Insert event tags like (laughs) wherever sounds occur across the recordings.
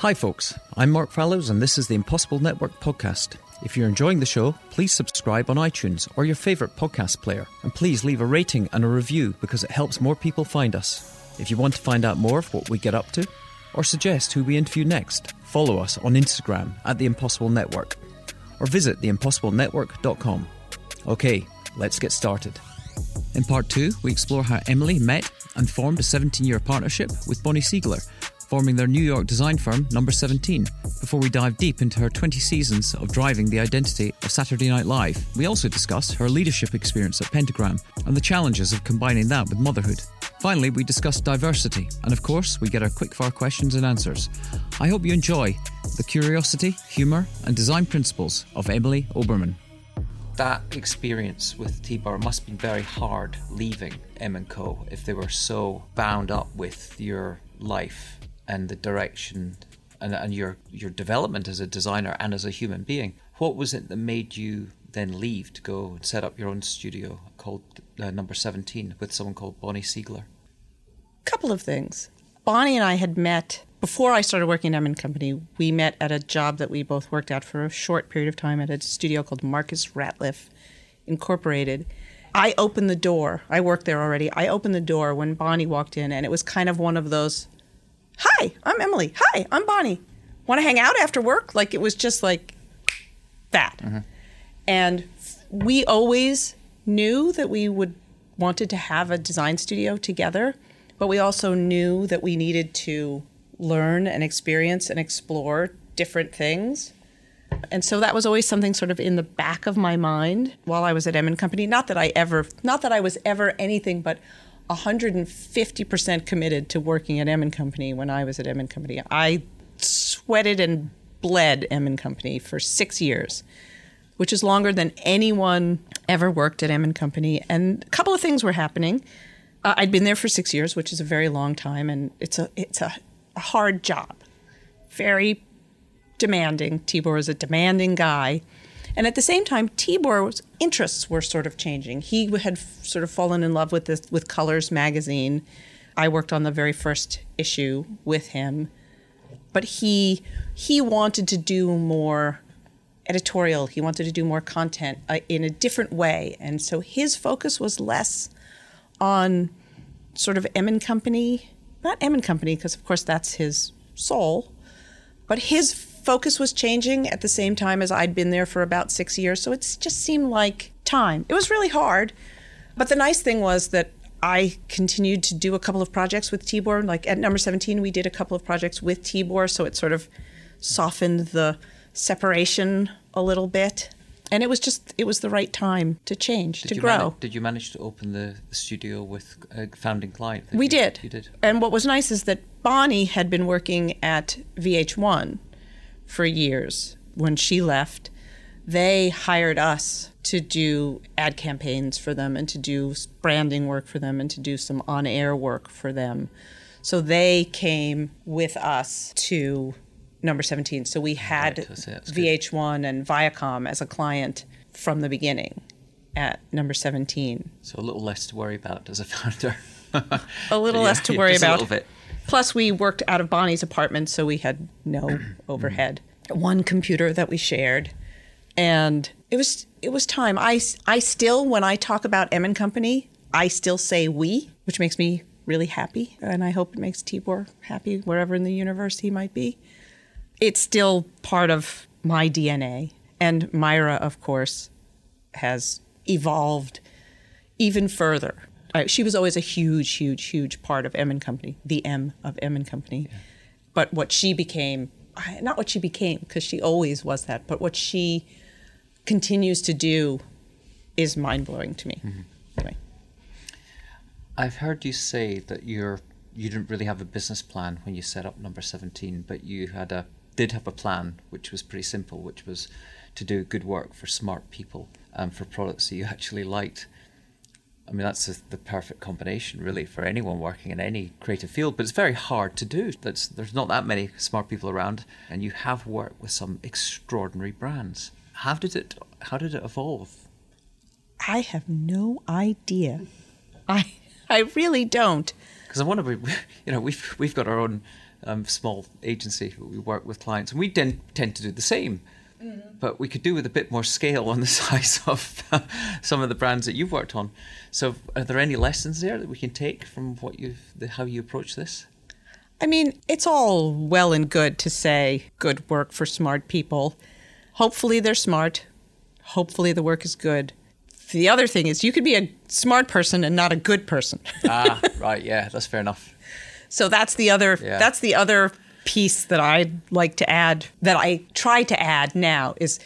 Hi, folks. I'm Mark Fallows, and this is the Impossible Network podcast. If you're enjoying the show, please subscribe on iTunes or your favourite podcast player. And please leave a rating and a review because it helps more people find us. If you want to find out more of what we get up to, or suggest who we interview next, follow us on Instagram at The Impossible Network or visit theimpossiblenetwork.com. Okay, let's get started. In part two, we explore how Emily met and formed a 17 year partnership with Bonnie Siegler, forming their New York design firm, Number 17, before we dive deep into her 20 seasons of driving the identity of Saturday Night Live. We also discuss her leadership experience at Pentagram and the challenges of combining that with motherhood. Finally, we discuss diversity, and of course, we get our quickfire questions and answers. I hope you enjoy the curiosity, humour, and design principles of Emily Oberman. That experience with Tibor must been very hard leaving M & Co. if they were so bound up with your life and the direction and, and your, your development as a designer and as a human being. What was it that made you then leave to go and set up your own studio called uh, Number 17 with someone called Bonnie Siegler? couple of things. Bonnie and I had met before I started working at M Company. We met at a job that we both worked at for a short period of time at a studio called Marcus Ratliff Incorporated. I opened the door. I worked there already. I opened the door when Bonnie walked in, and it was kind of one of those, "Hi, I'm Emily. Hi, I'm Bonnie. Want to hang out after work?" Like it was just like that. Mm-hmm. And we always knew that we would wanted to have a design studio together but we also knew that we needed to learn and experience and explore different things. And so that was always something sort of in the back of my mind while I was at M and Company. Not that I ever, not that I was ever anything but 150% committed to working at M Company when I was at M Company. I sweated and bled M Company for six years, which is longer than anyone ever worked at M Company. And a couple of things were happening. Uh, I'd been there for six years, which is a very long time, and it's a it's a, a hard job, very demanding. Tibor is a demanding guy, and at the same time, Tibor's interests were sort of changing. He had f- sort of fallen in love with this with Colors magazine. I worked on the very first issue with him, but he he wanted to do more editorial. He wanted to do more content uh, in a different way, and so his focus was less on sort of M and Company, not M and Company, because of course that's his soul, but his focus was changing at the same time as I'd been there for about six years. So it just seemed like time. It was really hard, but the nice thing was that I continued to do a couple of projects with Tibor. Like at number 17, we did a couple of projects with Tibor, so it sort of softened the separation a little bit and it was just it was the right time to change Did to you grow did you manage to open the, the studio with a founding client? we you, did You did. and what was nice is that bonnie had been working at vh1 for years when she left they hired us to do ad campaigns for them and to do branding work for them and to do some on-air work for them so they came with us to number 17 so we had Right, I that's vh1 and viacom as a client from the beginning at number 17 So a little less to worry about as a founder. a little (laughs) Yeah, less to yeah, worry a about. little bit. Plus, we worked out of Bonnie's apartment, so we had no (clears throat) overhead. One computer that we shared, and it was it was time. I I still, when I talk about M and Company, I still say we, which makes me really happy, and I hope it makes Tibor happy wherever in the universe he might be. It's still part of my DNA, and Maira, of course, has evolved even further. Uh, she was always a huge, huge, huge part of M and Company, the M of M and Company. But what she became, not what she became, because she always was that, but what she continues to do is mind blowing to me. Anyway. I've heard you say that you're you didn't really have a business plan when you set up number 17, but you had a did have a plan which was pretty simple, which was to do good work for smart people and for products that you (laughs) actually liked. I mean, that's the- the perfect combination, really, for anyone working in any creative field. But it's very hard to do. That's, there's not that many smart people around, and you have worked with some extraordinary brands. How did it? How did it evolve? I have no idea. I I really don't. Because I wonder, we- you know, we've we've got our own um, small agency. We work with clients, and we tend tend to do the same. Mm-hmm. But we could do with a bit more scale on the (laughs) size of some of the brands that you've worked on. So, are there any lessons there that we can take from what you've, the, how you approach this? I mean, it's all well and good to say good work for smart people. Hopefully, they're smart. Hopefully, the work is good. The other thing is, you could be a smart person and not a good person. ah, (laughs) right. Yeah, that's fair enough. So that's the other. Yeah. That's the other piece that I'd like to add. That I try to add now is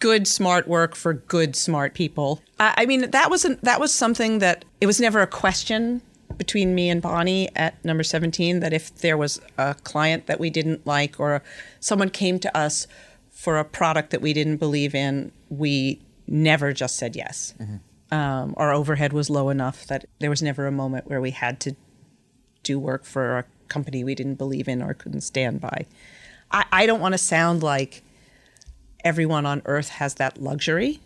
good smart work for good smart people. I, I mean, that wasn't that was something that it was never a question between me and Bonnie at number 17 that if there was a client that we didn't like or someone came to us for a product that we didn't believe in, we never just said yes. Mm-hmm. Um, our overhead was low enough that there was never a moment where we had to do work for a company we didn't believe in or couldn't stand by. I, I don't want to sound like everyone on earth has that luxury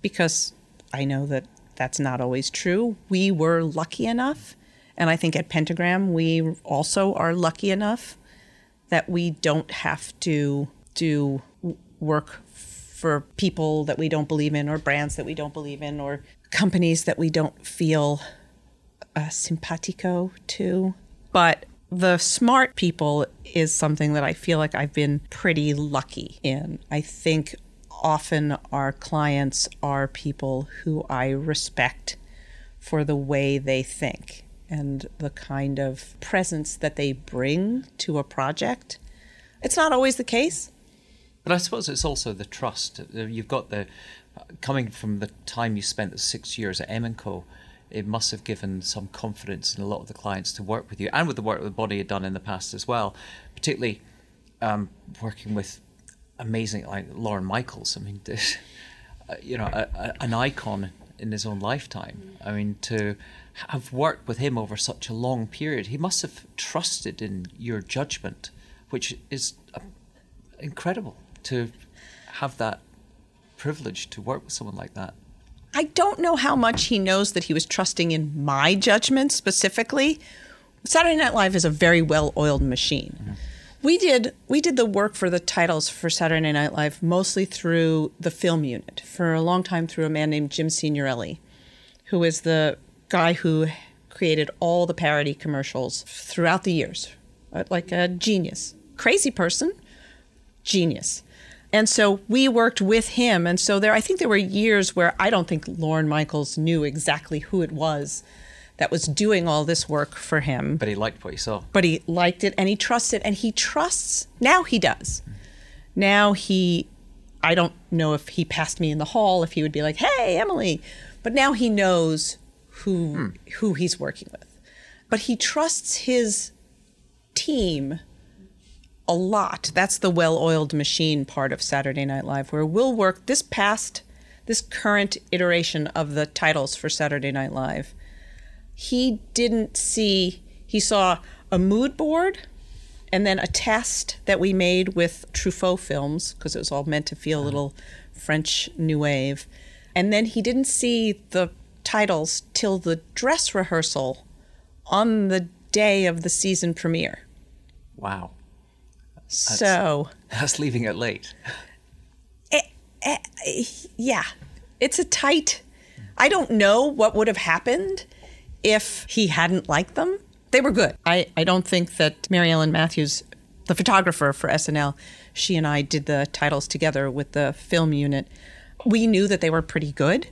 because I know that that's not always true. We were lucky enough, and I think at Pentagram, we also are lucky enough that we don't have to do work for people that we don't believe in, or brands that we don't believe in, or companies that we don't feel uh, simpatico to. But the smart people is something that I feel like I've been pretty lucky in. I think often our clients are people who I respect for the way they think and the kind of presence that they bring to a project. It's not always the case. But I suppose it's also the trust. You've got the coming from the time you spent the six years at M&Co, it must have given some confidence in a lot of the clients to work with you and with the work that Bonnie had done in the past as well, particularly um, working with amazing, like Lorne Michaels. I mean, this, (laughs) uh, you know, a, a, an icon in his own lifetime. I mean, to have worked with him over such a long period, he must have trusted in your judgment, which is uh, incredible to have that privilege to work with someone like that. I don't know how much he knows that he was trusting in my judgment specifically. Saturday Night Live is a very well oiled machine. Mm-hmm we did we did the work for the titles for Saturday Night Live mostly through the film unit for a long time through a man named Jim Signorelli, who is the guy who created all the parody commercials throughout the years, uh, like a genius, crazy person, genius. And so we worked with him, and so there I think there were years where I don't think Lorne Michaels knew exactly who it was that was doing all this work for him. But he liked what he saw. But he liked it and he trusted and he trusts. Now he does. Now he, I don't know if he passed me in the hall, if he would be like, hey, Emily. But now he knows who, hmm. who he's working with. But he trusts his team a lot. That's the well oiled machine part of Saturday Night Live, where we'll work this past, this current iteration of the titles for Saturday Night Live he didn't see, he saw a mood board and then a test that we made with Truffaut films, because it was all meant to feel a mm-hmm. little French New Wave. And then he didn't see the titles till the dress rehearsal on the day of the season premiere. Wow. That's, so. That's leaving it late. It, it, eh, yeah. It's a tight. I don't know what would have happened if he hadn't liked them. They were good. I, I don't think that Mary Ellen Matthews, the photographer for SNL, she and I did the titles together with the film unit. We knew that they were pretty good.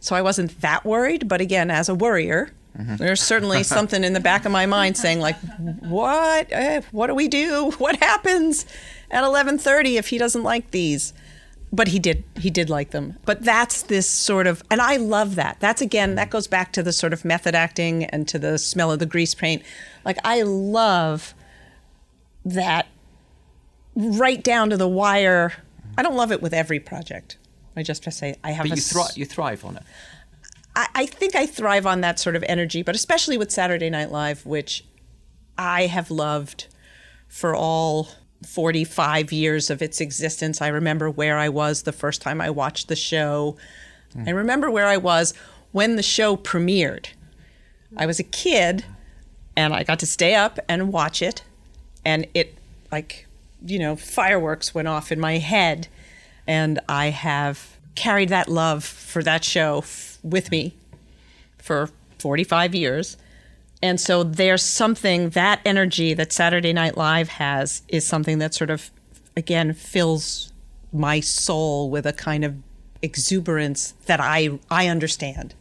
So I wasn't that worried. But again, as a worrier, Mm-hmm. There's certainly (laughs) something in the back of my mind saying like, "What? Eh, what do we do? (laughs) What happens at 11:30 if he doesn't like these?" but he did he did like them but that's this sort of and i love that that's again that goes back to the sort of method acting and to the smell of the grease paint like i love that right down to the wire i don't love it with every project i just to say i have but you, thri- you thrive on it I, I think i thrive on that sort of energy but especially with saturday night live which i have loved for all 45 years of its existence. I remember where I was the first time I watched the show. Mm. I remember where I was when the show premiered. I was a kid and I got to stay up and watch it and it like you know fireworks went off in my head, and I have carried that love for that show f- with me for 45 years. And so there's something that energy that Saturday Night Live has is something that sort of again fills my soul with a kind of exuberance that I I understand.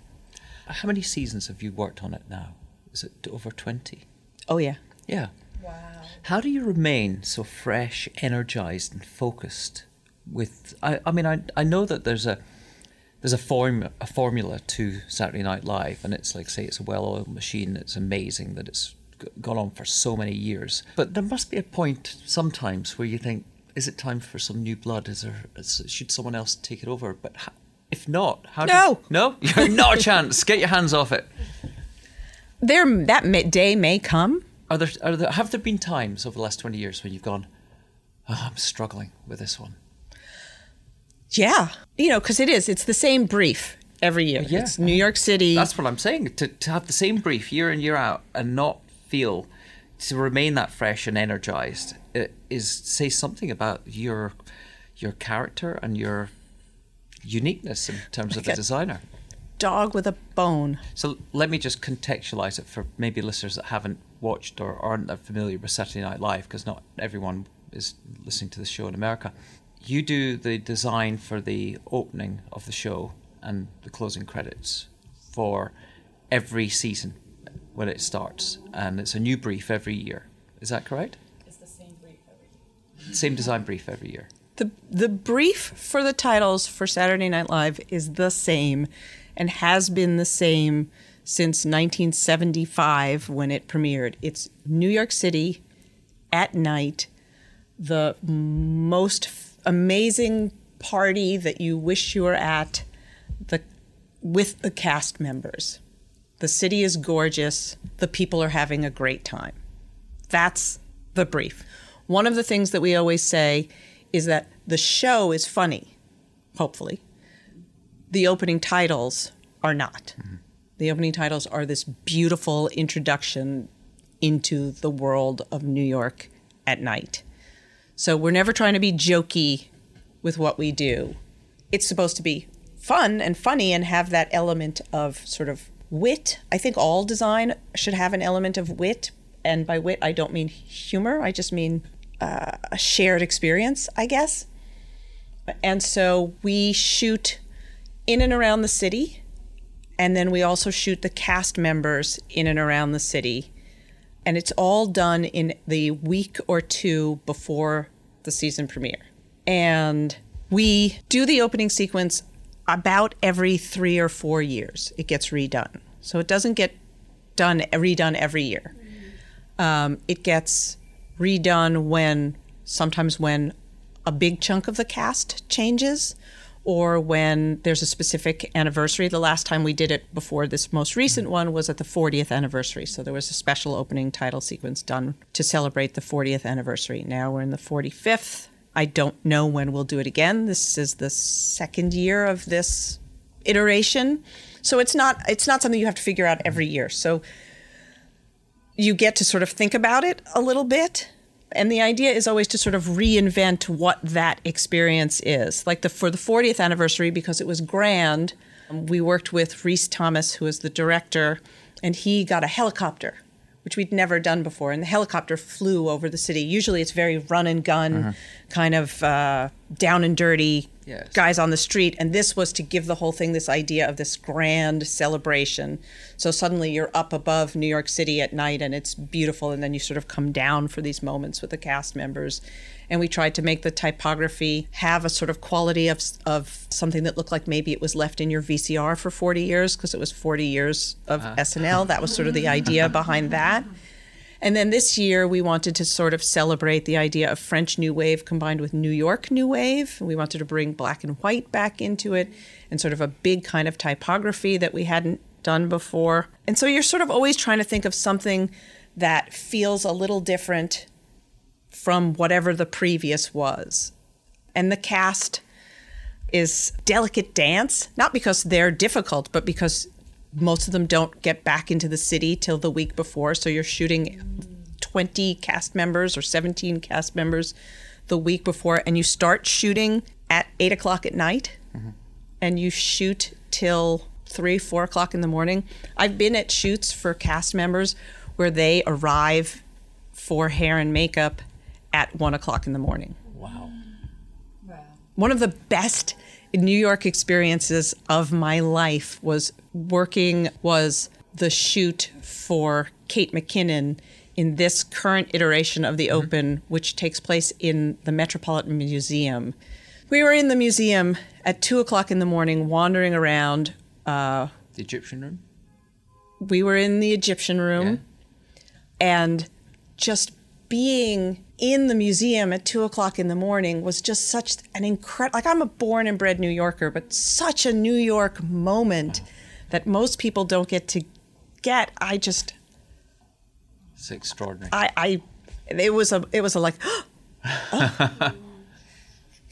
How many seasons have you worked on it now? Is it over 20? Oh yeah. Yeah. Wow. How do you remain so fresh, energized, and focused? With I, I mean, I, I know that there's a there's a form a formula to Saturday Night Live, and it's like say it's a well-oiled machine. It's amazing that it's gone on for so many years. But there must be a point sometimes where you think, is it time for some new blood? Is there is, should someone else take it over? But how, if not, how? No. do you, no, (laughs) you're not a chance. Get your hands off it. There that may, day may come. Are there, are there have there been times over the last twenty years when you've gone, oh, I'm struggling with this one? Yeah. You know, because it is. It's the same brief every year. Yeah. It's New York City. That's what I'm saying. To, to have the same brief year in year out and not feel to remain that fresh and energized is say something about your your character and your uniqueness in terms of the designer. dog with a bone. So let me just contextualize it for maybe listeners that haven't watched or aren't that familiar with Saturday Night Live, because not everyone is listening to the show in America. You do the design for the opening of the show and the closing credits for every season when it starts, and it's a new brief every year. Is that correct? It's the same brief every year. Same design brief every year. The the brief for the titles for Saturday Night Live is the same and has been the same since 1975 when it premiered. It's New York City at night, the most f- amazing party that you wish you were at the with the cast members. The city is gorgeous. The people are having a great time. That's the brief. One of the things that we always say is that the show is funny, hopefully. The opening titles are not. Mm-hmm. The opening titles are this beautiful introduction into the world of New York at night. So we're never trying to be jokey with what we do. It's supposed to be fun and funny and have that element of sort of wit. I think all design should have an element of wit. And by wit, I don't mean humor, I just mean uh, a shared experience, I guess. And so we shoot in and around the city. And then we also shoot the cast members in and around the city. And it's all done in the week or two before the season premiere. And we do the opening sequence about every three or four years. It gets redone. So it doesn't get done redone every year. Um, it gets redone when sometimes when a big chunk of the cast changes or when there's a specific anniversary. The last time we did it before this most recent one was at the 40th anniversary. So there was a special opening title sequence done to celebrate the 40th anniversary. Now we're in the 45th. I don't know when we'll do it again. This is the second year of this iteration. So it's not it's not something you have to figure out every year. So you get to sort of think about it a little bit and the idea is always to sort of reinvent what that experience is. Like the for the 40th anniversary because it was grand we worked with Rhys Thomas who is the director and he got a helicopter which we'd never done before and the helicopter flew over the city. Usually it's very run and gun kind of uh, down and dirty Yes. guys on the street and this was to give the whole thing this idea of this grand celebration. So suddenly you're up above new york city at night and it's beautiful and then you sort of come down for these moments with the cast members and we tried to make the typography have a sort of quality of, of something that looked like maybe it was left in your vcr for 40 years because it was 40 years of ah. snl that was sort of the (laughs) idea behind that and then this year, we wanted to sort of celebrate the idea of French New Wave combined with New York New Wave. We wanted to bring black and white back into it and sort of a big kind of typography that we hadn't done before. And so you're sort of always trying to think of something that feels a little different from whatever the previous was. And the cast is delicate dance, not because they're difficult, but because most of them don't get back into the city till the week before. So you're shooting 20 cast members or 17 cast members the week before, and you start shooting at eight o'clock at night, mm-hmm. and you shoot till three, four o'clock in the morning. I've been at shoots for cast members where they arrive for hair and makeup at one o'clock in the morning. Wow. Wow. One of the best New York experiences of my life was working was the shoot for Kate McKinnon in this current iteration of the Open, which takes place in the Metropolitan Museum. We were in the museum at two o'clock in the morning, wandering around. Uh, The Egyptian room? we were in the Egyptian room, and just being in the museum at two o'clock in the morning was just such an incredible. Like I'm a born and bred New Yorker, but such a New York moment that most people don't get to get. I just, It's extraordinary. I, I, it was a, it was a like. (gasps) oh.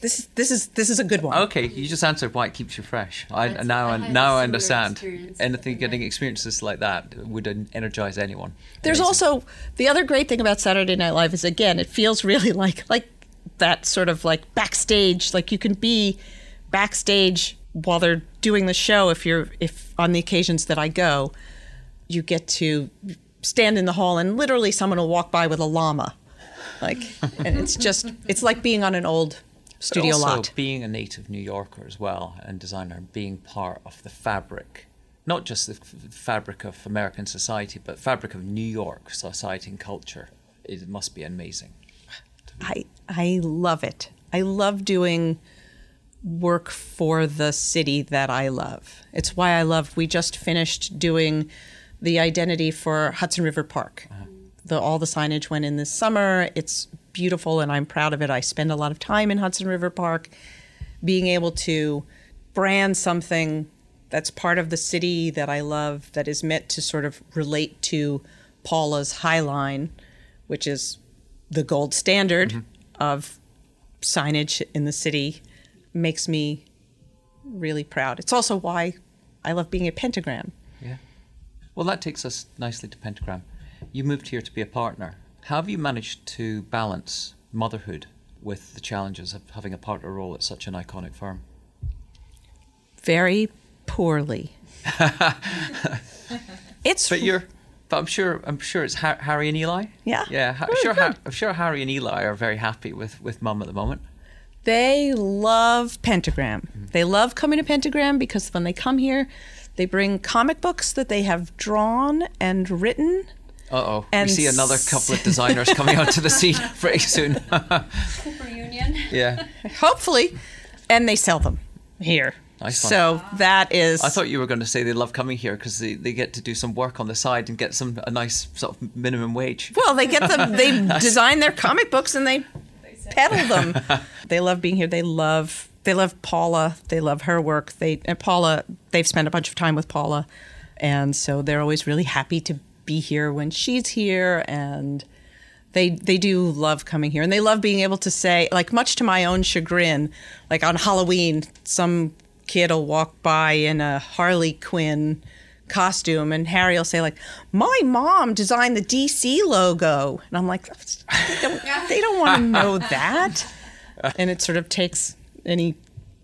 This, is this is this is a good one. Okay, you just answered why it keeps you fresh. I That's- now I I had a now I understand. Anything Yeah. getting experiences like that would energize anyone. There's Amazing. also the other great thing about Saturday Night Live is again, it feels (laughs) really like like that sort of like backstage. Like you can be backstage while they're doing the show. If you're if on the occasions that I go, you get to stand in the hall and literally someone will walk by with a llama, like, and it's just it's like being on an old But studio also lot. being a native New Yorker as well and designer, being part of the fabric, not just the f- fabric of American society, but fabric of New York society and culture. It must be amazing. I I love it. I love doing work for the city that I love. It's why I love. We just finished doing the identity for Hudson River Park. Uh-huh. The all the signage went in this summer. It's beautiful, and I'm proud of it. I spend a lot of time in Hudson River Park, being able to brand something that's part of the city that I love, that is meant to sort of relate to Paula's High Line, which is the gold standard mm-hmm. of signage in the city, makes me really proud. It's also why I love being at Pentagram. Yeah. Well, that takes us nicely to Pentagram. You moved here to be a partner. How have you managed to balance motherhood with the challenges of having a partner role at such an iconic firm? Very poorly. (laughs) it's But you're, but I'm sure, I'm sure it's ha- Harry and Eli. Yeah. Yeah. Ha- Very sure. I'm sure Harry and Eli are very happy with with Mum at the moment. They love Pentagram. Mm-hmm. They love coming to Pentagram because when they come here, they bring comic books that they have drawn and written. Uh oh. We see another couple of designers coming onto the scene (laughs) pretty soon. Cooper Union. yeah. Hopefully, and they sell them here. Nice one. so that is. I thought you were going to say they love coming here because they, they get to do some work on the side and get some a nice sort of minimum wage. Well, they get them. They (laughs) design their comic books and they peddle them. (laughs) they love being here. They love. They love Paula. They love her work. They and Paula. They've spent a bunch of time with Paula, and so they're always really happy to be here when she's here. And they they do love coming here, and they love being able to say, like, much to my own chagrin, like on Halloween, some kid will walk by in a Harley Quinn costume and Harry will say like my mom designed the DC logo and I'm like they don't, they don't want to know (laughs) that and it sort of takes any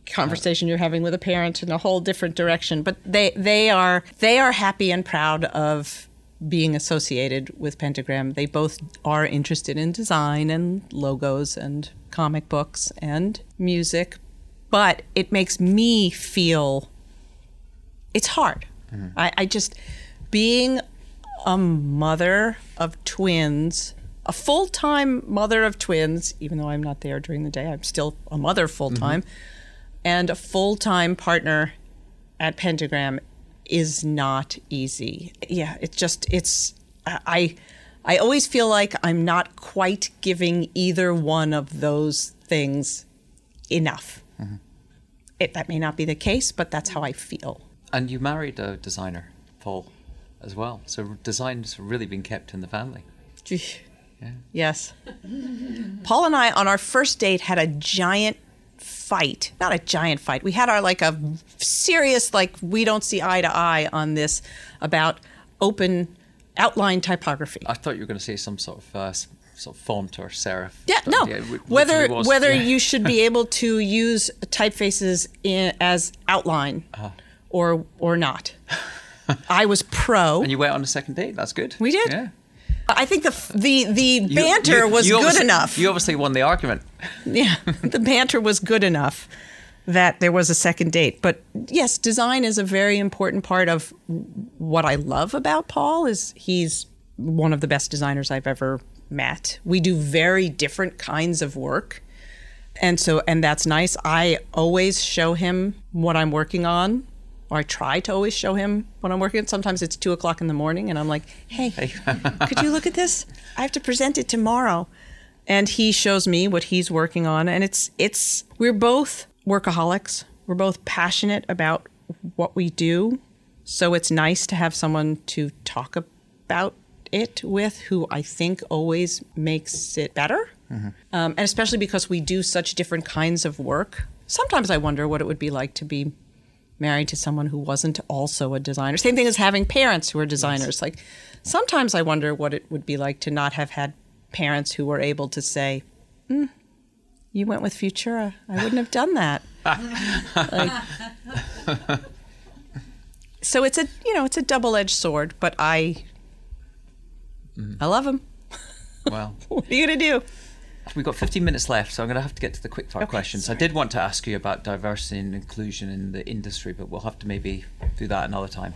conversation you're having with a parent in a whole different direction but they they are they are happy and proud of being associated with Pentagram they both are interested in design and logos and comic books and music but it makes me feel it's hard. Mm-hmm. I, I just being a mother of twins, a full time mother of twins, even though I'm not there during the day, I'm still a mother full time, mm-hmm. and a full time partner at Pentagram is not easy. Yeah, it's just it's I I always feel like I'm not quite giving either one of those things enough. Mm-hmm. It, that may not be the case, but that's how I feel. And you married a designer, Paul, as well. So design's really been kept in the family. Gee. Yes. Paul and I on our first date had a giant fight. Not a giant fight. We had our like a serious like we don't see eye to eye on this about open outline typography. I thought you were going to say some sort of uh, sort of font or serif. Yeah, no. w- whether was- whether yeah. you should be (laughs) able to use typefaces in, as outline Uh-huh. or or not. I was pro. and you went on a second date. That's good. We did. Yeah. I think the the the banter you- was you good enough. You obviously won the argument. yeah, (laughs) the banter was good enough that there was a second date. But yes, design is a very important part of what I love about Paul. Is he's one of the best designers I've ever met. We do very different kinds of work. And so, and that's nice. I always show him what I'm working on, or I try to always show him what I'm working on. Sometimes it's two o'clock in the morning, and I'm like, hey, (laughs) could you look at this? I have to present it tomorrow. And he shows me what he's working on. And it's, it's, we're both workaholics. We're both passionate about what we do. So it's nice to have someone to talk about it with who I think always makes it better. Um, and especially because we do such different kinds of work. Sometimes I wonder what it would be like to be married to someone who wasn't also a designer. Same thing as having parents who are designers. Like sometimes I wonder what it would be like to not have had parents who were able to say, "Hmm, "You went with Futura. I wouldn't have done that." (laughs) Like- so it's a you know it's a double edged sword, but I I love him. Well, (laughs) What are you gonna do? We've got 15 minutes left, so I'm going to have to get to the quickfire Okay, questions. I did want to ask you about diversity and inclusion in the industry, but we'll have to maybe do that another time.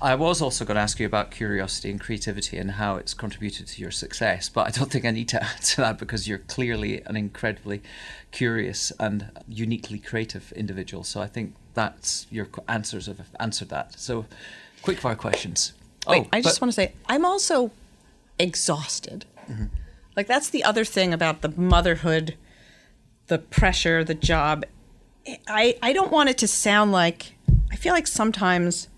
I was also going to ask you about curiosity and creativity and how it's contributed to your success, but I don't think I need to (laughs) answer that because you're clearly an incredibly curious and uniquely creative individual. So I think that's your answers have answered that. So, quickfire questions. Wait, oh, I just but- want to say I'm also exhausted. Mm-hmm. Like that's the other thing about the motherhood, the pressure, the job. I I don't want it to sound like I feel like sometimes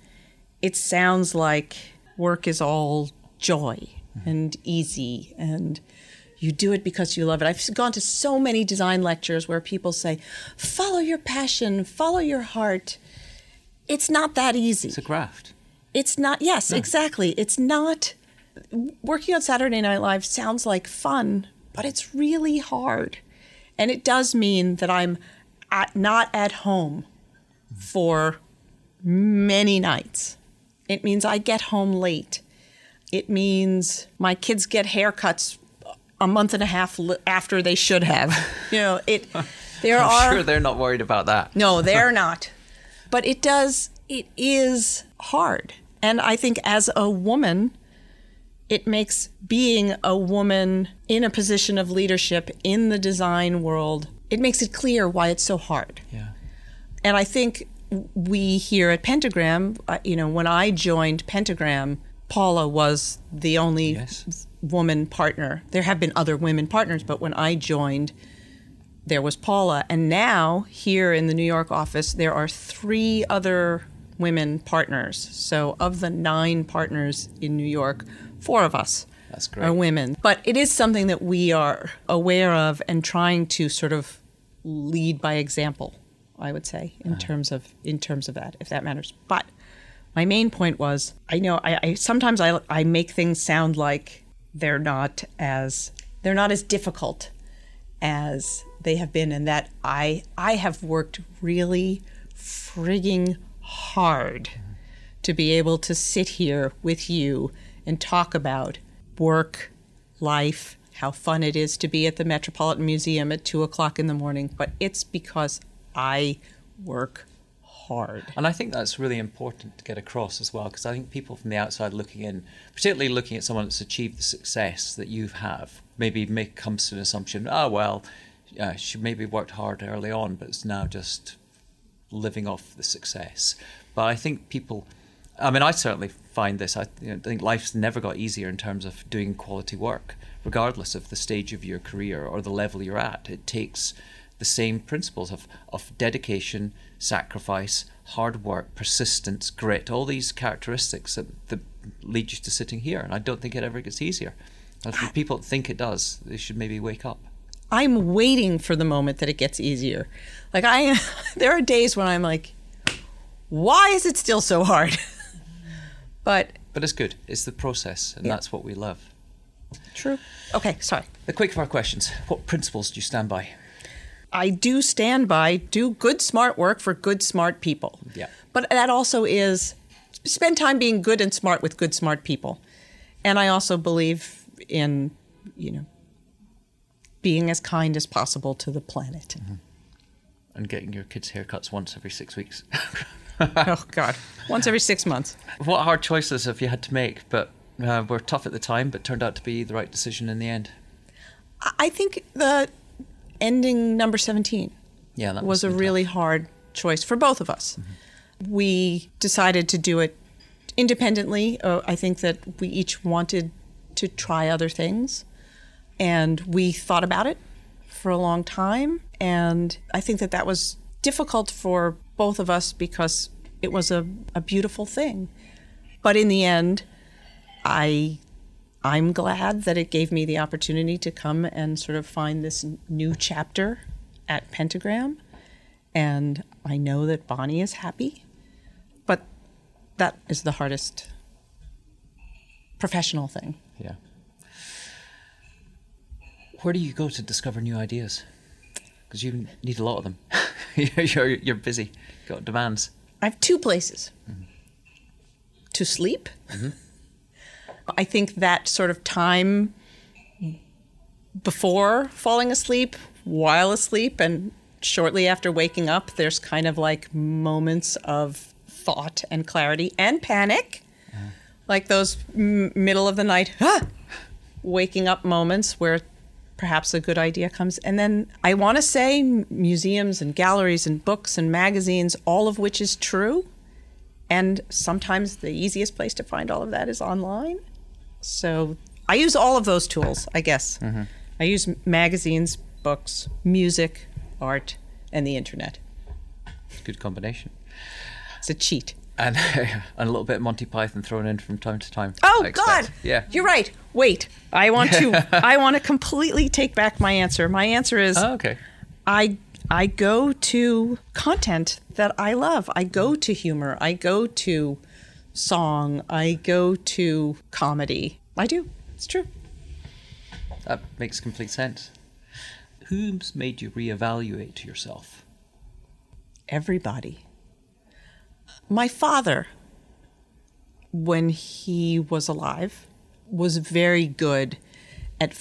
it sounds like work is all joy and easy and you do it because you love it. I've gone to so many design lectures where people say, "Follow your passion, follow your heart." It's not that easy. It's a graft. It's not, yes, exactly. It's not, working on Saturday Night Live sounds like fun, but it's really hard. And it does mean that I'm at, not at home for many nights. It means I get home late. It means my kids get haircuts a month and a half li- after they should have. (laughs) You know, it, there (laughs) I'm are. sure they're not worried about that. No, (laughs) they're not. But it does, it is hard. And I think as a woman, it makes being a woman in a position of leadership in the design world, it makes it clear why it's so hard. Yeah. And I think we here at Pentagram, uh, you know, when I joined Pentagram, Paula was the only Yes. woman partner. There have been other women partners, but when I joined, there was Paula. And now, here in the New York office, there are three other women partners. So, of the nine partners in New York, four of us That's great. are women. But it is something that we are aware of and trying to sort of lead by example, I would say, in uh-huh. terms of in terms of that, if that matters. But my main point was I know I, I sometimes I I make things sound like they're not as they're not as difficult as they have been and that I I have worked really frigging hard mm-hmm. to be able to sit here with you and talk about work, life, how fun it is to be at the Metropolitan Museum at two o'clock in the morning, but it's because I work hard. And I think that's really important to get across as well, because I think people from the outside looking in, particularly looking at someone that's achieved the success that you have, maybe make comes to an assumption, oh well, she maybe worked hard early on, but it's now just living off the success. But I think people, I mean, I certainly find this. I you know, think life's never got easier in terms of doing quality work, regardless of the stage of your career or the level you're at. It takes the same principles of, of dedication, sacrifice, hard work, persistence, grit, all these characteristics that, that lead you to sitting here. And I don't think it ever gets easier. For people think it does, they should maybe wake up. I'm waiting for the moment that it gets easier. Like I (laughs) there are days when I'm like why is it still so hard? (laughs) but But it's good. It's the process, and Yeah. that's what we love. True. Okay, sorry. The quick fire questions. What principles do you stand by? I do stand by do good, smart work for good, smart people. Yeah. But that also is spend time being good and smart with good, smart people. And I also believe in, you know, being as kind as possible to the planet. Mm-hmm. And getting your kids' haircuts once every six weeks. (laughs) (laughs) oh, God. Once every six months. what hard choices have you had to make, but uh, were tough at the time, but turned out to be the right decision in the end? I- think the ending number 17 Yeah, that was a really tough. hard choice for both of us. We decided to do it independently. Uh, I think that we each wanted to try other things, and we thought about it for a long time. And I think that that was difficult for both of us because it was a, a beautiful thing. But in the end, I I'm glad that it gave me the opportunity to come and sort of find this new chapter at Pentagram. And I know that Bonnie is happy, but that is the hardest professional thing. Yeah. Where do you go to discover new ideas? Because you need a lot of them. (laughs) (laughs) you're, you're busy, got demands. I have two places. To sleep. I think that sort of time before falling asleep, while asleep, and shortly after waking up, there's kind of like moments of thought and clarity and panic, like those m- middle of the night, ah, (gasps) waking up moments where perhaps a good idea comes. And then I want to say museums and galleries and books and magazines, all of which is true. And sometimes the easiest place to find all of that is online. So I use all of those tools, I guess. Mm-hmm. I use magazines, books, music, art, and the internet. Good combination. It's a cheat. And, (laughs) and a little bit of Monty Python thrown in from time to time. Oh God! Yeah. you're right. Wait, I want to. (laughs) I want to completely take back my answer. My answer is Oh, okay. I I go to content that I love. I go to humor. I go to song. I go to comedy. I do. It's true. That makes complete sense. Who's made you reevaluate yourself? Everybody. My father, when he was alive, was very good at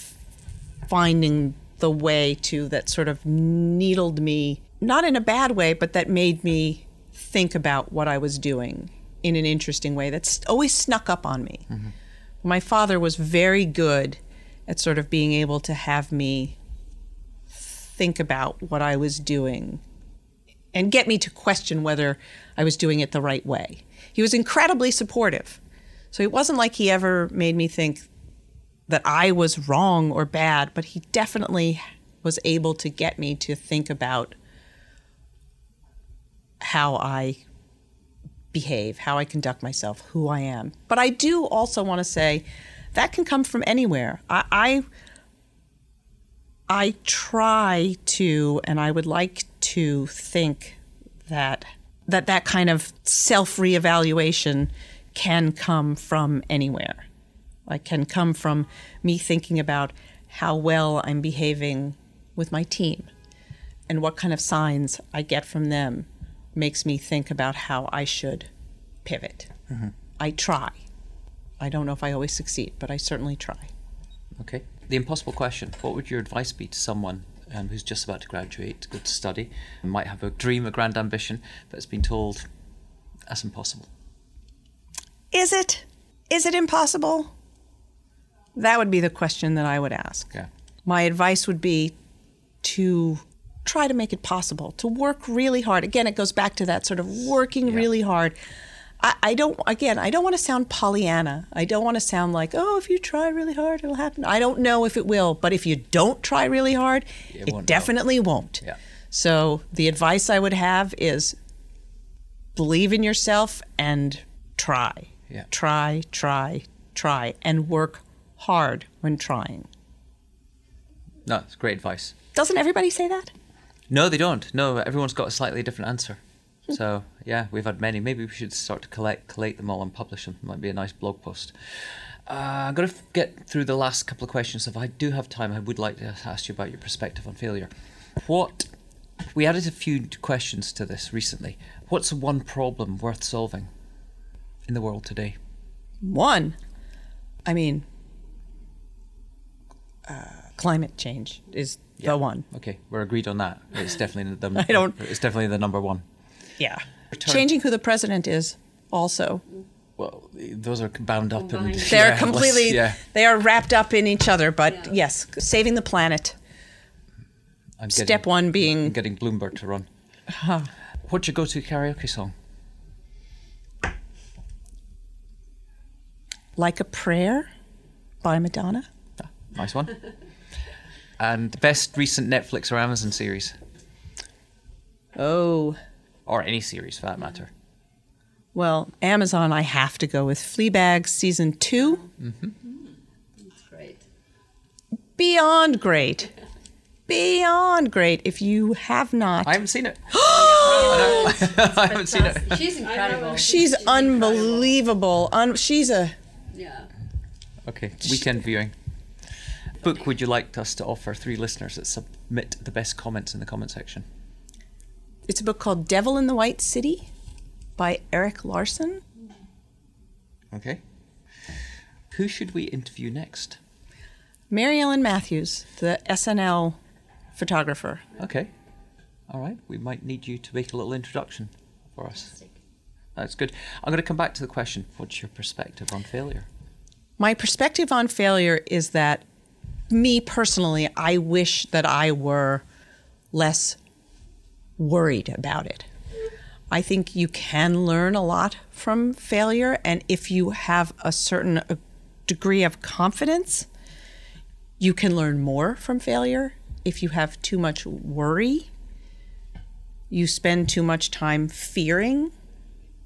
finding the way to that sort of needled me, not in a bad way, but that made me think about what I was doing in an interesting way that's always snuck up on me. Mm-hmm. My father was very good at sort of being able to have me think about what I was doing and get me to question whether I was doing it the right way. He was incredibly supportive. So it wasn't like he ever made me think that I was wrong or bad, but he definitely was able to get me to think about how I behave, how I conduct myself, who I am. But I do also want to say that can come from anywhere. I, I I try to, and I would like to think that that that kind of self reevaluation can come from anywhere. Like can come from me thinking about how well I'm behaving with my team, and what kind of signs I get from them makes me think about how I should pivot. Mm-hmm. I try. I don't know if I always succeed, but I certainly try. Okay. The impossible question What would your advice be to someone um, who's just about to graduate, to go to study, and might have a dream, a grand ambition, but has been told that's impossible? Is it? Is it impossible? That would be the question that I would ask. Yeah. My advice would be to try to make it possible, to work really hard. Again, it goes back to that sort of working Yeah. really hard. I, I don't, again, I don't want to sound Pollyanna. I don't want to sound like, oh, if you try really hard, it'll happen. I don't know if it will, but if you don't try really hard, It it, won't help. definitely won't. Yeah. So the advice I would have is believe in yourself and try. Yeah. Try, try, try, and work hard when trying. No, it's great advice. Doesn't everybody say that? No, they don't. No, everyone's got a slightly different answer. So yeah, we've had many. Maybe we should start to collect collate them all and publish them. Might be a nice blog post. Uh, I'm going to get through the last couple of questions. If I do have time, I would like to ask you about your perspective on failure. What we added a few questions to this recently. What's one problem worth solving in the world today? One, I mean, uh, climate change is Yeah. the one. Okay, we're agreed on that. It's definitely the. (laughs) I don't- It's definitely the number one. Yeah. Return- Changing who the president is also. Well, those are bound up in. Combined. They're Yeah, completely, Yeah, they are wrapped up in each other. But Yeah. yes, saving the planet. I'm getting, Step one I'm being getting Bloomberg to run. What's your go-to karaoke song? like a prayer by Madonna. Ah, nice one. (laughs) and best recent Netflix or Amazon series, Oh, or any series for that matter. well, Amazon, I have to go with Fleabag season two. That's great. Beyond great. Beyond great. If you have not, I haven't seen it. I. (gasps) I haven't seen it. She's incredible. she's incredible. unbelievable. Un- she's a Yeah. Okay, weekend viewing. Book would you like us to offer three listeners that submit the best comments in the comment section? It's a book called Devil in the White City by Erik Larson. Okay. Who should we interview next? Mary Ellen Matthews, the SNL photographer. Okay. All right. We might need you to make a little introduction for us. That's good. I'm going to come back to the question what's your perspective on failure? My perspective on failure is that me personally, I wish that I were less worried about it. I think you can learn a lot from failure, and if you have a certain uh, degree of confidence, you can learn more from failure. If you have too much worry, you spend too much time fearing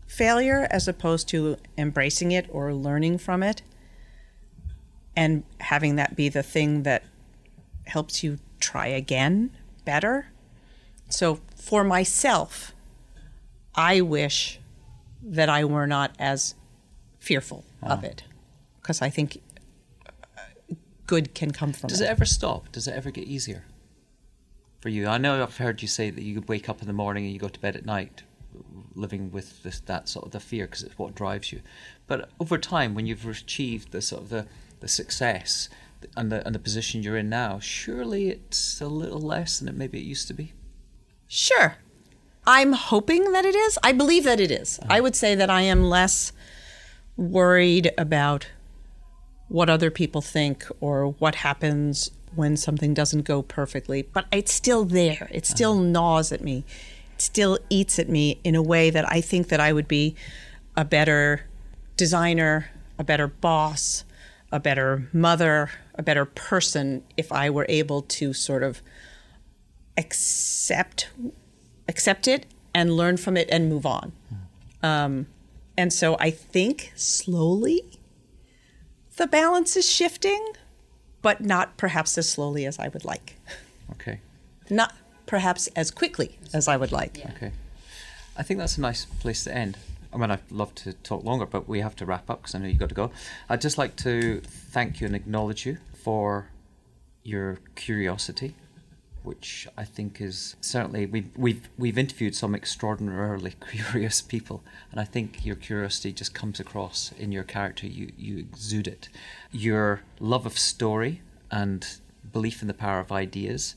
failure as opposed to embracing it or learning from it and having that be the thing that helps you try again better. So for myself, I wish that I were not as fearful of it because I think uh, good can come from Does it. it ever stop? Does it ever get easier for you? I know I've heard you say that you wake up in the morning and you go to bed at night living with this, that sort of the fear because it's what drives you. But over time, when you've achieved the sort of the, the success and the, and the position you're in now, surely it's a little less than it maybe it used to be. Sure. I'm hoping that it is. I believe that it is. I would say that I am less worried about what other people think or what happens when something doesn't go perfectly, but it's still there. It still uh-huh. gnaws at me. It still eats at me in a way that I think that I would be a better designer, a better boss, a better mother, a better person if I were able to sort of accept accept it and learn from it and move on. Um, and so I think slowly the balance is shifting, but not perhaps as slowly as I would like. Okay. Not perhaps as quickly as I would like. Okay. I think that's a nice place to end. I mean, I'd love to talk longer, but we have to wrap up because I know you've got to go. I'd just like to thank you and acknowledge you for your curiosity, which I think is certainly we've we've we've interviewed some extraordinarily (laughs) curious people, and I think your curiosity just comes across in your character. You you exude it. Your love of story and belief in the power of ideas,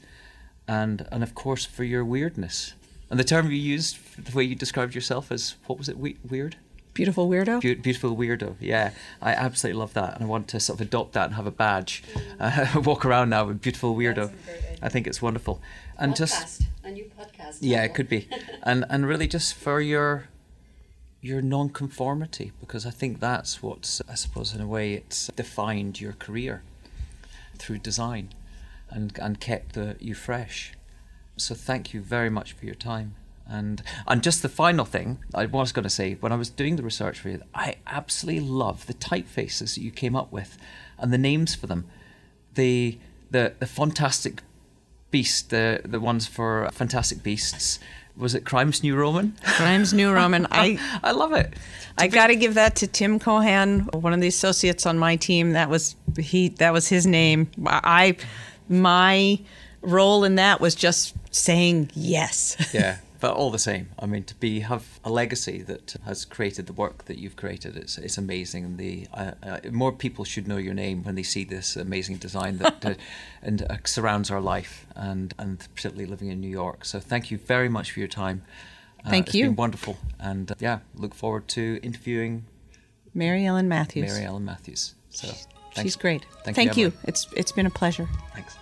and and of course for your weirdness. And the term you used, the way you described yourself as what was it? We- weird. Beautiful weirdo. Beau- beautiful weirdo. Yeah, I absolutely love that, and I want to sort of adopt that and have a badge, uh, (laughs) walk around now with beautiful weirdo. That's a great idea. I think it's wonderful, and just a new podcast. yeah, it could be, (laughs) and and really just for your your non-conformity, because I think that's what's I suppose in a way it's defined your career through design, and and kept the, you fresh. So thank you very much for your time. And and just the final thing I was going to say when I was doing the research for you, I absolutely love the typefaces that you came up with, and the names for them, the the the fantastic beast, the the ones for Fantastic Beasts, was it Crimes New Roman? Crimes New Roman. I (laughs) I love it. I got to give that to Tim Cohan, one of the associates on my team. That was he. That was his name. I, my role in that was just saying yes. yeah, but all the same, I mean, to be have a legacy that has created the work that you've created, it's it's amazing. The uh, uh, more people should know your name when they see this amazing design that (laughs) uh, and uh, surrounds our life, and and particularly living in New York. So thank you very much for your time. Uh, Thank it's you. been wonderful, and uh, yeah, look forward to interviewing Mary Ellen Matthews. Mary Ellen Matthews. So She's thanks. great. Thank Thank, you, you. It's it's been a pleasure. Thanks.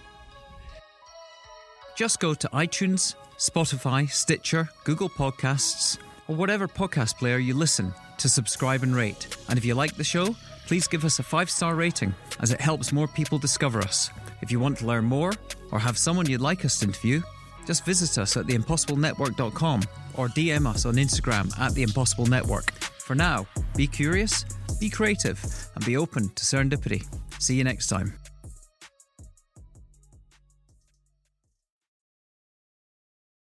Just go to iTunes, Spotify, Stitcher, Google Podcasts, or whatever podcast player you listen to subscribe and rate. And if you like the show, please give us a five star rating as it helps more people discover us. If you want to learn more or have someone you'd like us to interview, just visit us at theimpossiblenetwork.com or DM us on Instagram at The Impossible Network. For now, be curious, be creative, and be open to serendipity. See you next time.